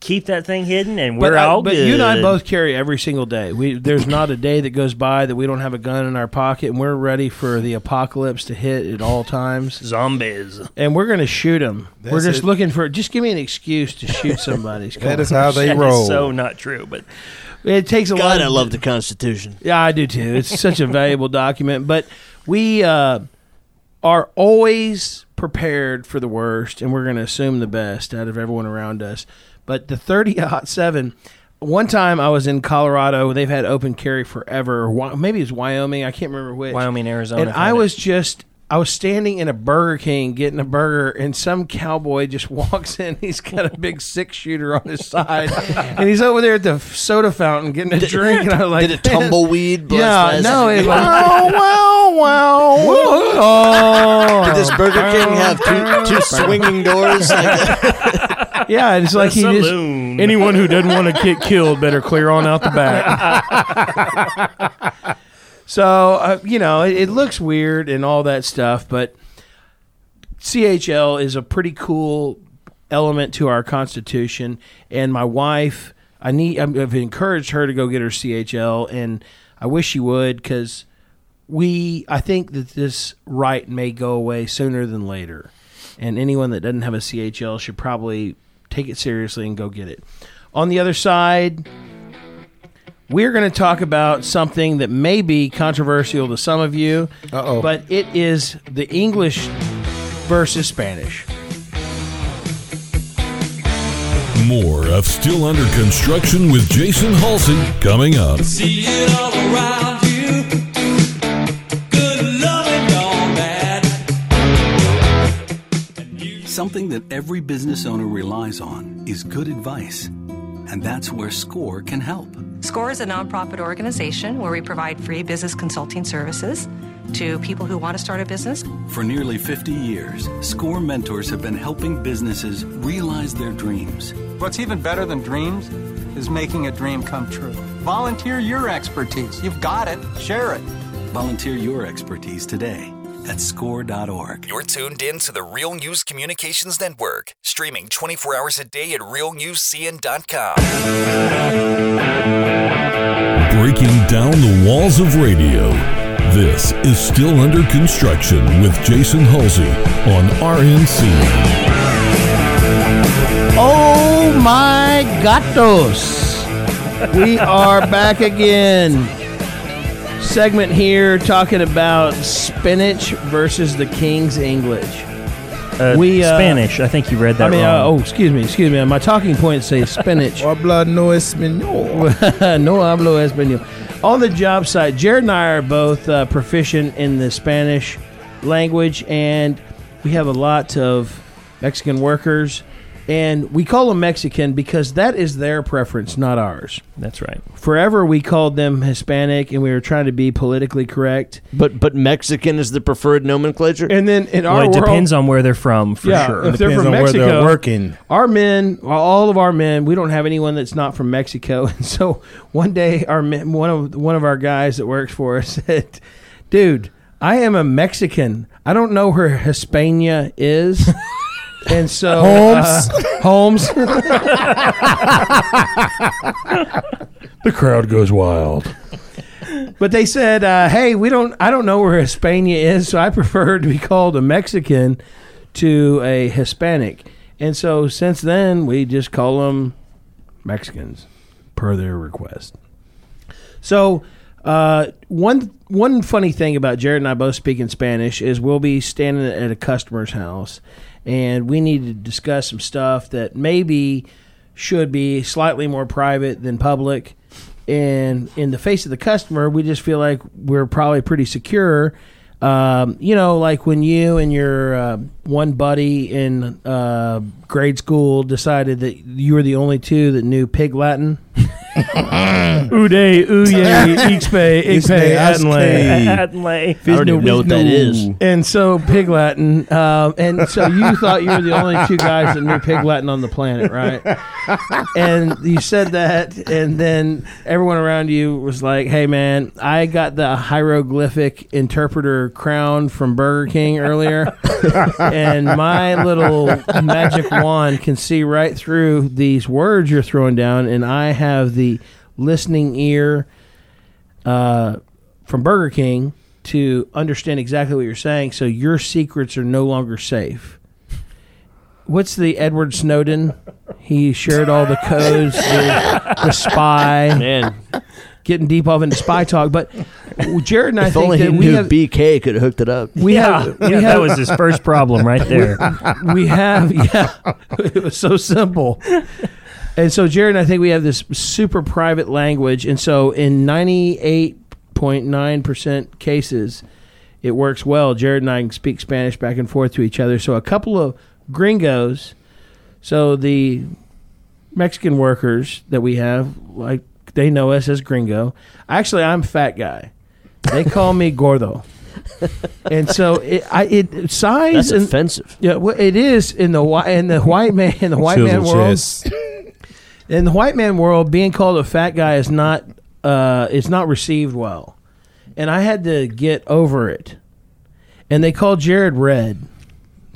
keep that thing hidden, and we're but, I- all but good. you and I both carry every single day. We there's not a day that goes by that we don't have a gun in our pocket, and we're ready for the apocalypse to hit at all times. zombies. And we're gonna shoot them. We're just it. looking for. Just give me an excuse to shoot somebody. That is how they That is roll. so not true, but It takes a lot. Of- I love the Constitution. Yeah, I do too. It's such a valuable document, but we uh, are always prepared for the worst, and we're going to assume the best out of everyone around us. But the thirty uh, seven. One time I was in Colorado. They've had open carry forever. or Maybe it's Wyoming. I can't remember which. Wyoming, Arizona. And I was just. I was standing in a Burger King getting a burger, and some cowboy just walks in. He's got a big six shooter on his side, and he's over there at the soda fountain getting a drink. And I was like, Did a tumbleweed? yeah, past no, it wow, wow, wow. Oh. Did this Burger King oh. have two, two swinging doors? Like, Yeah, it's like he just saloon. anyone who doesn't want to get killed better clear on out the back. so uh, you know, it, it looks weird and all that stuff, but CHL is a pretty cool element to our Constitution. And my wife, I need, I've encouraged her to go get her CHL, and I wish she would because we, I think that this right may go away sooner than later. And anyone that doesn't have a CHL should probably take it seriously and go get it. On the other side, we're going to talk about something that may be controversial to some of you, Uh-oh. but it is the English versus Spanish. More of Still Under Construction with Jason Halsey coming up. Something that every business owner relies on is good advice. And that's where SCORE can help. SCORE is a nonprofit organization where we provide free business consulting services to people who want to start a business. For nearly 50 years, SCORE mentors have been helping businesses realize their dreams. What's even better than dreams is making a dream come true. Volunteer your expertise. You've got it. Share it. Volunteer your expertise today at score.org. You're tuned in to the Real News Communications Network, streaming 24 hours a day at realnewscn.com. Breaking down the walls of radio. This is Still Under Construction with Jason Halsey on RNC. Oh my gatos! we are back again. Segment here talking about spinach versus the King's English. Uh, We, uh, Spanish. I think you read that I mean, uh, wrong. oh, excuse me, excuse me. My talking points say spinach. Habla no español. no hablo español. On the job site, Jared and I are both uh, proficient in the Spanish language, and we have a lot of Mexican workers, and we call them Mexican because that is their preference, not ours. That's right. Forever, we called them Hispanic, and we were trying to be politically correct. but but Mexican is the preferred nomenclature. And then in Well, our it world, depends on where they're from, for Yeah, sure. if they're from on where they're Mexico, working. our men, all of our men, we don't have anyone that's not from Mexico. And so one day, our men, one of one of our guys that works for us said, "Dude, I am a Mexican. I don't know where Hispania is." And so Holmes. uh, Holmes. The crowd goes wild. But they said, uh, "Hey, we don't. I don't know where Hispania is, so I prefer to be called a Mexican to a Hispanic." And so since then, we just call them Mexicans per their request. So uh, one one funny thing about Jared and I both speaking Spanish is we'll be standing at a customer's house, and we need to discuss some stuff that maybe should be slightly more private than public. And in the face of the customer, we just feel like we're probably pretty secure. Um, you know, like when you and your uh, one buddy in uh, grade school decided that you were the only two that knew Pig Latin. Uday, Uye, Ixpe, Ixpe, Adenlay. Adley. I don't even know what that is. And so Pig Latin, um, and so you thought you were the only two guys that knew Pig Latin on the planet, right? And you said that, and then everyone around you was like, "Hey, man, I got the hieroglyphic interpreter crown from Burger King earlier, and my little magic wand can see right through these words you're throwing down, and I have the listening ear." uh, from Burger King to understand exactly what you're saying, so your secrets are no longer safe. What's the Edward Snowden? He shared all the codes, the, the spy, Man, getting deep off into spy talk. But Jared and I if think only he that we knew have, BK could have hooked it up. we yeah, have, we yeah, have, that was his first problem right there. we have, yeah, it was so simple. And so, Jared I think we have this super private language. And so, in 98.9% cases, it works well. Jared and I can speak Spanish back and forth to each other. So, a couple of gringos, so the Mexican workers that we have, like, they know us as gringo. Actually, I'm fat guy. They call me gordo. and so it, I, it size That's and offensive. yeah, well, it is in the white in the white man in the white man Chisel world. chest. In the white man world, being called a fat guy is not uh, it's not received well, and I had to get over it. And they called Jared red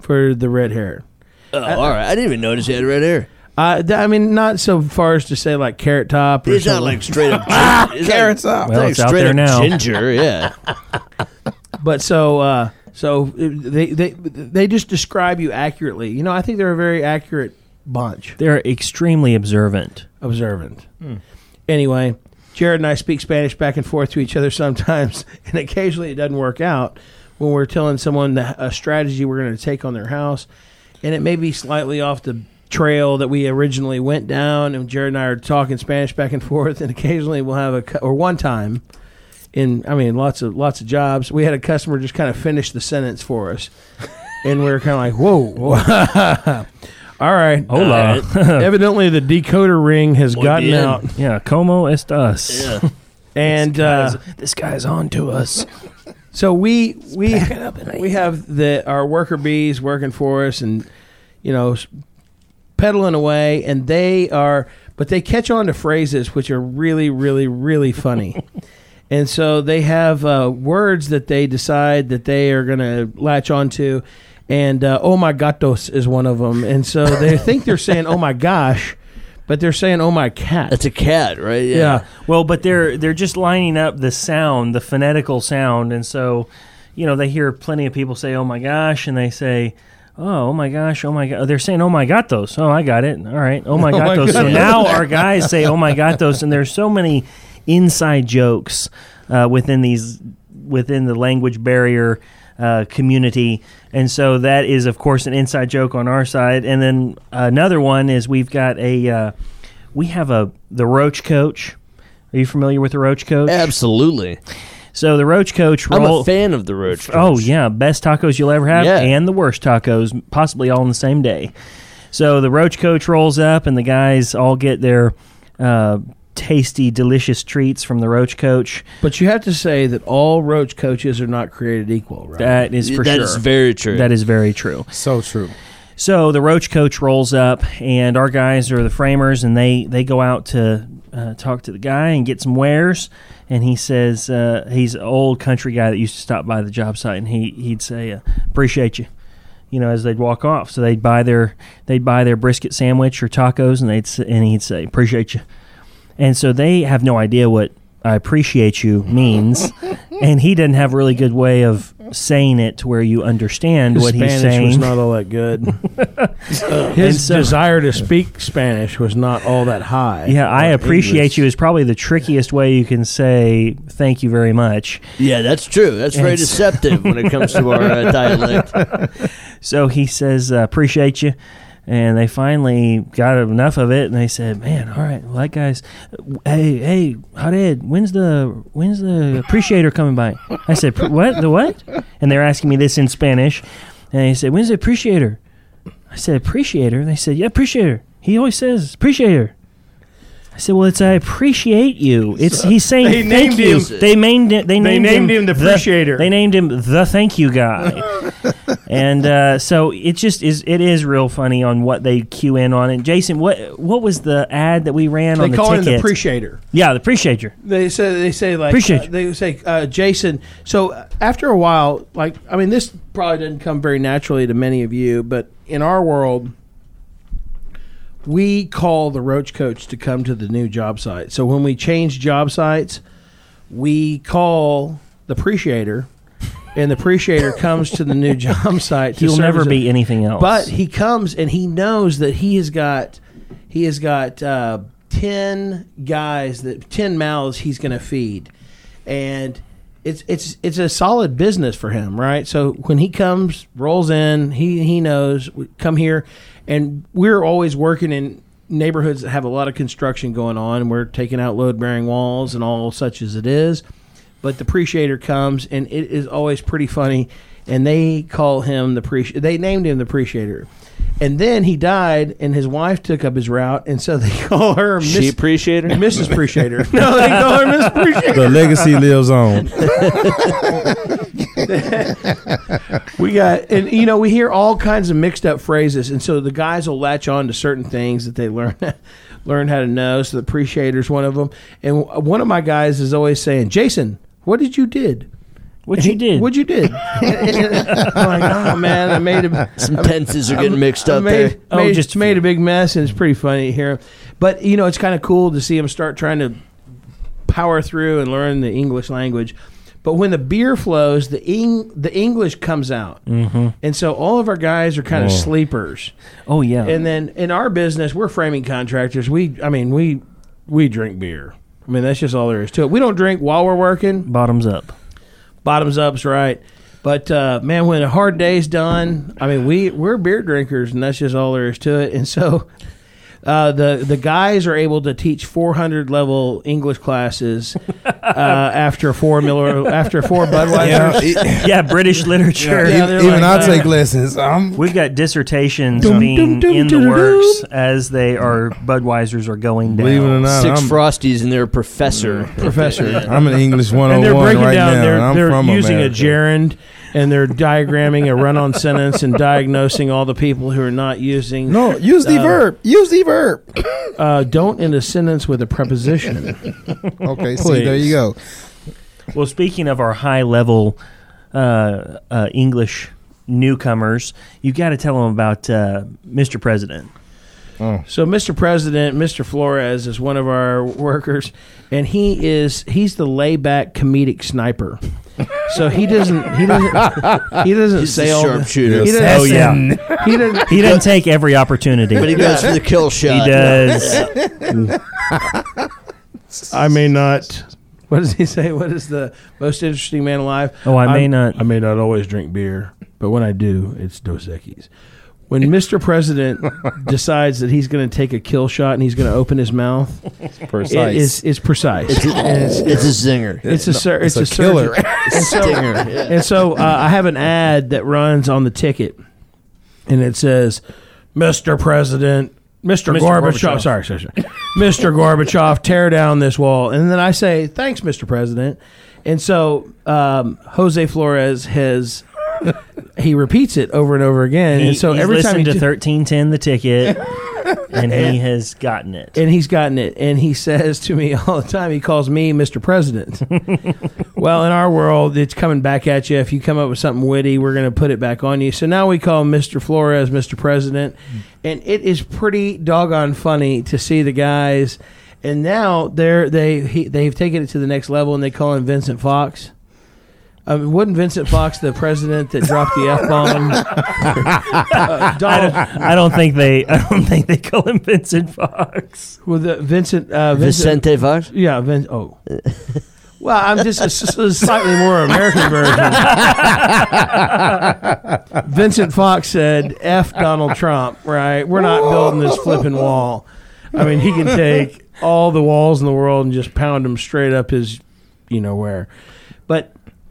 for the red hair. Oh, all right. I didn't even notice he had red hair. Uh, th- I mean, not so far as to say like carrot top. Or It's not something. like straight up. gin- it's Carrots like, up. it's Well, like it's out straight there up now. Ginger, yeah. But so uh, so they they they just describe you accurately. You know, I think they're a very accurate bunch. They're extremely observant. observant. Hmm. Anyway, Jared and I speak Spanish back and forth to each other sometimes, and occasionally it doesn't work out when we're telling someone the, a strategy we're going to take on their house, and it may be slightly off the trail that we originally went down. And Jared and I are talking Spanish back and forth, and occasionally we'll have a or one time. In, I mean, lots of lots of jobs. We had a customer just kind of finish the sentence for us, and we were kind of like, "Whoa, whoa. all right, Hola. Evidently, the decoder ring has gotten bien. out, Yeah, como estas? Yeah. and uh, this guy's on to us. so we we we have the our worker bees working for us, and you know, s- pedaling away, and they are, but they catch on to phrases which are really, really, really funny. And so they have uh, words that they decide that they are going to latch onto, and uh, "oh my gatos" is one of them. And so they think they're saying "oh my gosh," but they're saying "oh my cat." That's a cat, right? Yeah. yeah. Well, but they're they're just lining up the sound, the phonetical sound, and so you know they hear plenty of people say, "Oh my gosh," and they say. Oh, oh my gosh! Oh my god! They're saying, "Oh my gatos." Oh, I got it. All right. Oh my my gatos. so now our guys say, "Oh my gatos," and there's so many inside jokes uh, within these within the language barrier uh, community, and so that is, of course, an inside joke on our side. And then another one is we've got a uh, we have a the Roach Coach. Are you familiar with the Roach Coach? Absolutely. So the Roach Coach I'm a fan of the roach. Oh yeah, best tacos you'll ever have, Yeah. and the worst tacos, possibly all in the same day. So the Roach Coach rolls up, and the guys all get their uh, tasty, delicious treats from the Roach Coach. But you have to say that all roach coaches are not created equal, right? That is for That sure. is very true. that is very true. So true. So the Roach Coach rolls up, and our guys are the framers, and they they go out to uh, talk to the guy and get some wares. And he says uh, he's an old country guy that used to stop by the job site, and he he'd say uh, appreciate you, you know, as they'd walk off. So they'd buy their they'd buy their brisket sandwich or tacos, and they'd and he'd say appreciate you. And so they have no idea what I appreciate you means, and he didn't have a really good way of saying it to where you understand His what Spanish he's saying. was not all that good. His so- desire to speak Spanish was not all that high. Yeah, I appreciate English. you is probably the trickiest way you can say thank you very much. Yeah, that's true. That's very deceptive when it comes to our uh, dialect. So he says, uh, appreciate you. And they finally got enough of it, and they said, "Man, all right, well, that guy's, hey, hey, Hared, when's the when's the appreciator coming by?" I said, "What? The what?" And they're asking me this in Spanish, and they said, "When's the appreciator?" I said, "Appreciator." And they said, "Yeah, appreciator." He always says appreciator. I said, "Well, it's I appreciate you." It's he's saying They thank named you. him- They named it. They named, named him the appreciator. They named him the thank you guy. and uh, so it just is. It is real funny on what they cue in on. And Jason, what what was the ad that we ran They on the call him ticket? the appreciator. yeah, the appreciator. They say they say like Appreciate uh, they say uh, Jason. So uh, after a while, like I mean, this probably didn't come very naturally to many of you, but in our world, we call the roach coach to come to the new job site. So when we change job sites, we call the appreciator, and the appreciator comes to the new job site. He'll never service it. be anything else. But he comes and he knows that he has got he has got uh, ten guys that ten mouths he's going to feed, and it's it's it's a solid business for him, right? So when he comes, rolls in, he he knows come here, and we're always working in neighborhoods that have a lot of construction going on, and we're taking out load bearing walls and all such as it is. But the appreciator comes, and it is always pretty funny. And they call him the pre. They named him the appreciator. And then he died, and his wife took up his route, and so they call her She Miss, appreciate her? Mrs. Appreciator. no, they call her Miss Appreciator. The legacy lives on. we got and you know we hear all kinds of mixed up phrases and so the guys will latch on to certain things that they learn learn how to know so the appreciator's one of them and one of my guys is always saying jason what did you did what you did? what you did i'm like oh man i made a Some tenses are getting mixed I up made, there. Oh, made, just- made a big mess and it's pretty funny here. but you know it's kind of cool to see him start trying to power through and learn the english language but when the beer flows the Eng- the english comes out Mm-hmm. and so all of our guys are kind of Oh. sleepers. Oh yeah. And then in our business, we're framing contractors. We, I mean, we we drink beer. I mean, that's just all there is to it. We don't drink while we're working. Bottoms up. Bottoms up's right. But uh, man, when a hard day's done, I mean, we we're beer drinkers, and that's just all there is to it. And so. Uh, the the guys are able to teach 400 level English classes uh, after four Miller after four Budweisers. yeah, British literature. Yeah, they're Even like, I uh, take lessons. I'm We've got dissertations Dum, being dum, dum, in the dum, works dum. as they are Budweisers are going down. believe it or not. 6 I'm, Frosties and their professor. Professor. I'm an English 101 and they're breaking right down. now. they're and I'm they're from using America. a gerund, and they're diagramming a run-on sentence and diagnosing all the people who are not using. No, use the Uh, verb. Use the verb. Uh, don't end a sentence with a preposition. Okay, see, there you go. Well, speaking of our high level uh, uh, English newcomers, you got to tell them about uh, Mr. President. So, Mr. President, Mr. Flores is one of our workers, and he is he's the layback comedic sniper. So he doesn't he doesn't he doesn't He's say the all sharpshooter. The, he doesn't, Oh yeah, he doesn't he doesn't take every opportunity, But he goes for the kill shot. He does. I may not. What does he say? What is the most interesting man alive? Oh, I may I'm- not- I may not always drink beer, but when I do, it's Dos Equis. When Mr. President decides that he's going to take a kill shot and he's going to open his mouth, Precise. it is it's precise. It's a, And it's, it's a zinger. it's a sur- it's it's, a a, killer. surgeon. and so, and so uh, I have an ad that runs on the ticket, and it says, "Mr. President, Mr. Mr. Gorbachev, Gorbachev. sorry, sorry, sorry, Mr. Gorbachev, tear down this wall." And then I say, "Thanks, Mr. President." And so um, Jose Flores has he repeats it over and over again, He, and so every time he to thirteen ten the ticket, and he has gotten it. and he's gotten it. And he says to me all the time he calls me mr president. Well in our world it's coming back at you. If you come up with something witty we're going to put it back on you. So now we call mr flores mr president. Mm. And it is pretty doggone funny to see the guys. And now they're they he, they've taken it to the next level and they call him vincent fox um, wasn't Vincent Fox the president that dropped the f bomb? uh, I don't, I don't think they. I don't think they call him Vincent Fox. well, the Vincent, uh, Vincent Vicente Fox. Yeah, Vin- oh. Well, I'm just a slightly more American version. Vincent Fox said, "F Donald Trump." Right? We're not building this flipping wall. I mean, he can take all the walls in the world and just pound them straight up his, you know where.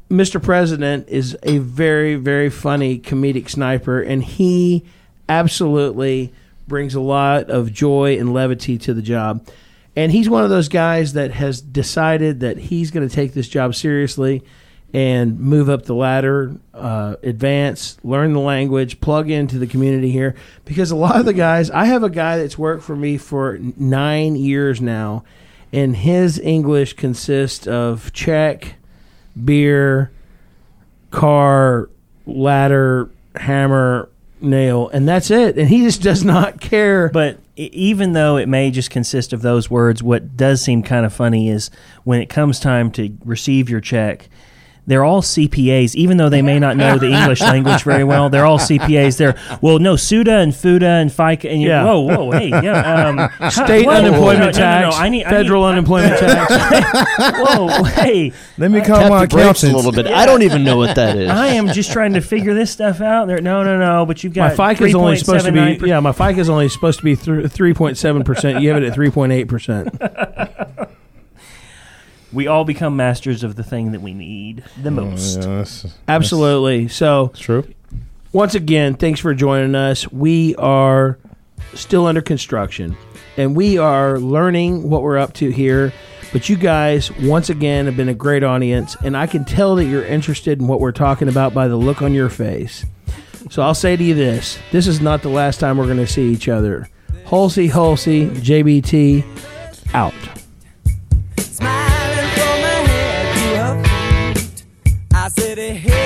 Mr. President is a very, very funny comedic sniper, and he absolutely brings a lot of joy and levity to the job. And he's one of those guys that has decided that he's going to take this job seriously and move up the ladder, uh, advance, learn the language, plug into the community here. Because a lot of the guys, I have a guy that's worked for me for nine years now, and his English consists of check, beer, car, ladder, hammer, nail, and that's it. And he just does not care. But even though it may just consist of those words, what does seem kind of funny is when it comes time to receive your check, they're all CPAs, even though they may not know the English language very well. They're all CPAs. They're well, no SUTA and FUTA and FICA and you, Yeah. whoa, whoa, hey, yeah, um, State whoa, unemployment no, no, no, tax, no, I need, I federal need- unemployment tax. whoa, hey, Let me call Tap my the brakes a little bit. I don't even know what that is. I am just trying to figure this stuff out. There, no, no, no. But you've got My got FICA is only supposed to be yeah. My FICA is only supposed to be three point seven percent. You have it at three point eight percent. We all become masters of the thing that we need the oh, most. Yeah, that's, Absolutely. So that's true. once again, thanks for joining us. We are still under construction, and we are learning what we're up to here. But you guys, once again, have been a great audience, and I can tell that you're interested in what we're talking about by the look on your face. So I'll say to you this: this is not the last time we're going to see each other. Halsey, Halsey, JBT, out. I hey,